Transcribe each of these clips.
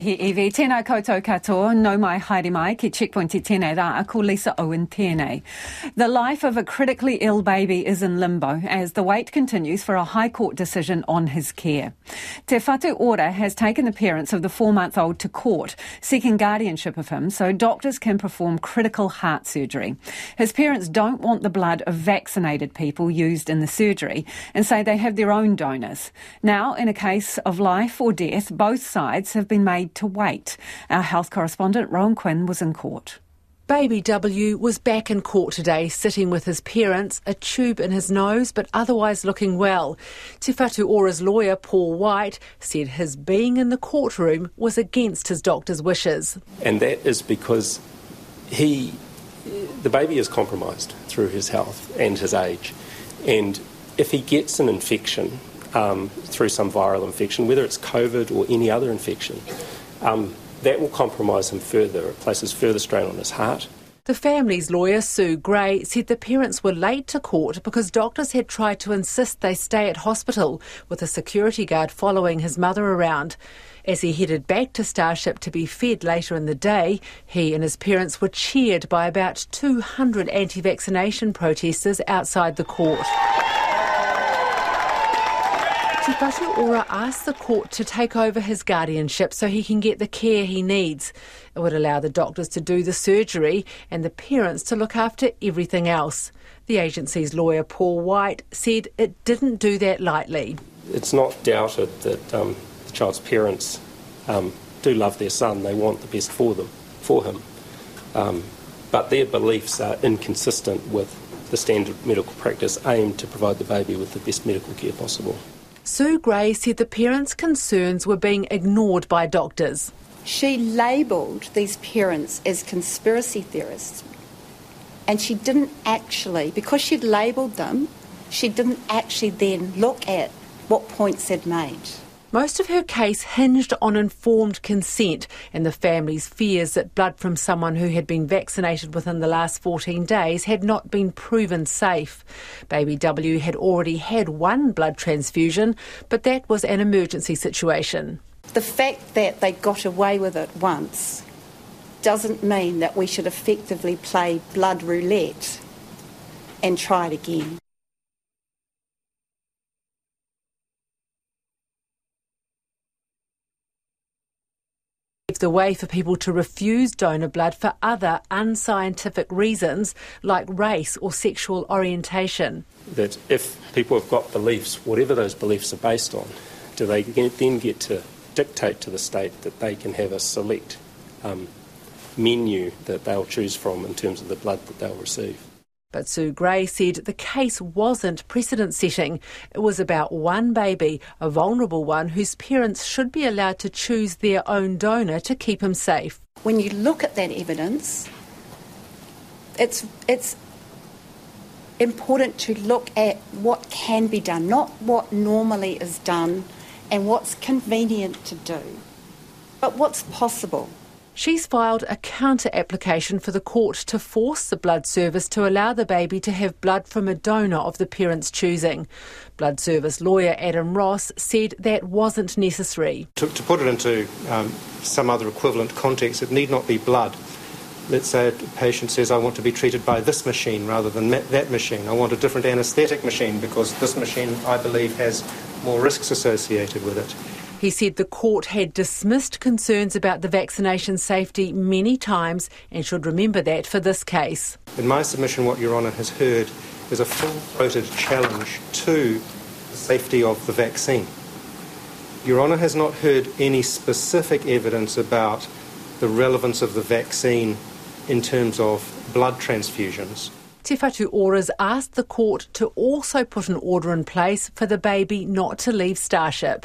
He iwi, tēnā koutou katoa, no mai haere mai ki Checkpoint i rā, a ko Lisa Owen tēnei. The life of a critically ill baby is in limbo as the wait continues for a High Court decision on his care. Te Whatu Ora has taken the parents of the four-month-old to court, seeking guardianship of him so doctors can perform critical heart surgery. His parents don't want the blood of vaccinated people used in the surgery and say they have their own donors. Now, in a case of life or death, both sides have been made to wait. Our health correspondent Rowan Quinn was in court. Baby W was back in court today, sitting with his parents, a tube in his nose, but otherwise looking well. Te Whatu Ora's lawyer, Paul White, said his being in the courtroom was against his doctor's wishes. And that is because he, the baby is compromised through his health and his age. And if he gets an infection um, through some viral infection, whether it's COVID or any other infection, um, that will compromise him further. It places further strain on his heart. The family's lawyer, Sue Gray, said the parents were late to court because doctors had tried to insist they stay at hospital, with a security guard following his mother around. As he headed back to Starship to be fed later in the day, he and his parents were cheered by about 200 anti vaccination protesters outside the court. Te Whatu Ora asked the court to take over his guardianship so he can get the care he needs. It would allow the doctors to do the surgery and the parents to look after everything else. The agency's lawyer, Paul White, said it didn't do that lightly. It's not doubted that um, the child's parents um, do love their son. They want the best for them, for him. Um, but their beliefs are inconsistent with the standard medical practice aimed to provide the baby with the best medical care possible. Sue Gray said the parents' concerns were being ignored by doctors. She labelled these parents as conspiracy theorists. And she didn't actually, because she'd labelled them, she didn't actually then look at what points they'd made. Most of her case hinged on informed consent and the family's fears that blood from someone who had been vaccinated within the last 14 days had not been proven safe. Baby W had already had one blood transfusion, but that was an emergency situation. The fact that they got away with it once doesn't mean that we should effectively play blood roulette and try it again. The way for people to refuse donor blood for other unscientific reasons like race or sexual orientation. That if people have got beliefs, whatever those beliefs are based on, do they then get to dictate to the state that they can have a select um, menu that they'll choose from in terms of the blood that they'll receive? But Sue Gray said the case wasn't precedent setting. It was about one baby, a vulnerable one, whose parents should be allowed to choose their own donor to keep him safe. When you look at that evidence, it's, it's important to look at what can be done, not what normally is done and what's convenient to do, but what's possible. She's filed a counter application for the court to force the blood service to allow the baby to have blood from a donor of the parent's choosing. Blood service lawyer Adam Ross said that wasn't necessary. To, to put it into um, some other equivalent context, it need not be blood. Let's say a patient says, I want to be treated by this machine rather than that machine. I want a different anaesthetic machine because this machine, I believe, has more risks associated with it. He said the court had dismissed concerns about the vaccination safety many times and should remember that for this case. In my submission, what Your Honour has heard is a full throated challenge to the safety of the vaccine. Your Honour has not heard any specific evidence about the relevance of the vaccine in terms of blood transfusions. Te Whatu Ora's asked the court to also put an order in place for the baby not to leave Starship.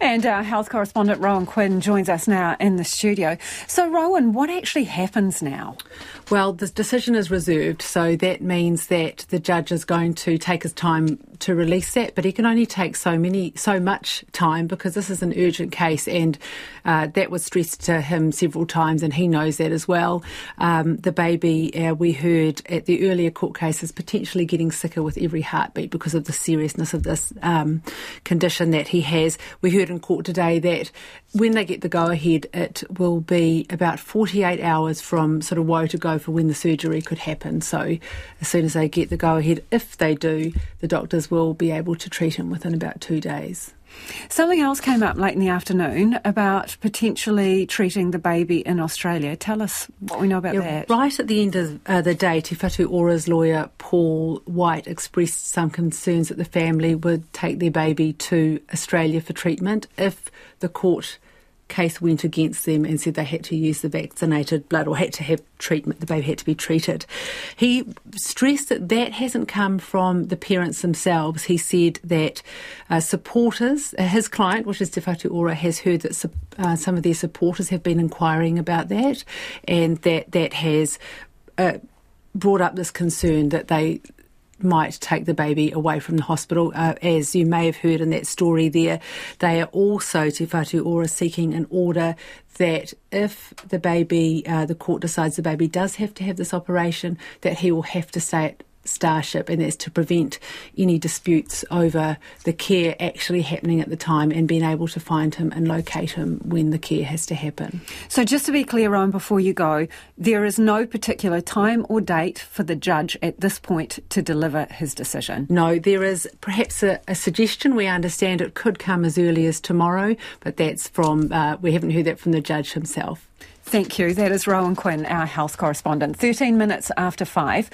And our health correspondent Rowan Quinn joins us now in the studio. So, Rowan, what actually happens now? Well, the decision is reserved, so that means that the judge is going to take his time to release that, but he can only take so many, so much time because this is an urgent case, and uh, that was stressed to him several times, and he knows that as well. Um, the baby, uh, we heard at the earlier court case, is potentially getting sicker with every heartbeat because of the seriousness of this um, condition that he has. We heard in court today that when they get the go ahead, it will be about 48 hours from sort of woe to go for when the surgery could happen. So, as soon as they get the go ahead, if they do, the doctors will be able to treat him within about two days. Something else came up late in the afternoon about potentially treating the baby in Australia. Tell us what we know about yeah, that. Right at the end of uh, the day, Te Whatu Ora's lawyer, Paul White, expressed some concerns that the family would take their baby to Australia for treatment if the court case went against them and said they had to use the vaccinated blood or had to have treatment, the baby had to be treated. He stressed that that hasn't come from the parents themselves. He said that uh, supporters, uh, his client, which is Te Whatu Ora, has heard that uh, some of their supporters have been inquiring about that and that that has uh, brought up this concern that they might take the baby away from the hospital. Uh, as you may have heard in that story there, they are also, Te Whatu Ora, seeking an order that if the baby, uh, the court decides the baby does have to have this operation, that he will have to stay at Starship, and that's to prevent any disputes over the care actually happening at the time and being able to find him and locate him when the care has to happen. So, just to be clear, Rowan, before you go, there is no particular time or date for the judge at this point to deliver his decision. No, there is perhaps a, a suggestion. We understand it could come as early as tomorrow, but that's from, uh, we haven't heard that from the judge himself. Thank you. That is Rowan Quinn, our health correspondent. 13 minutes after five.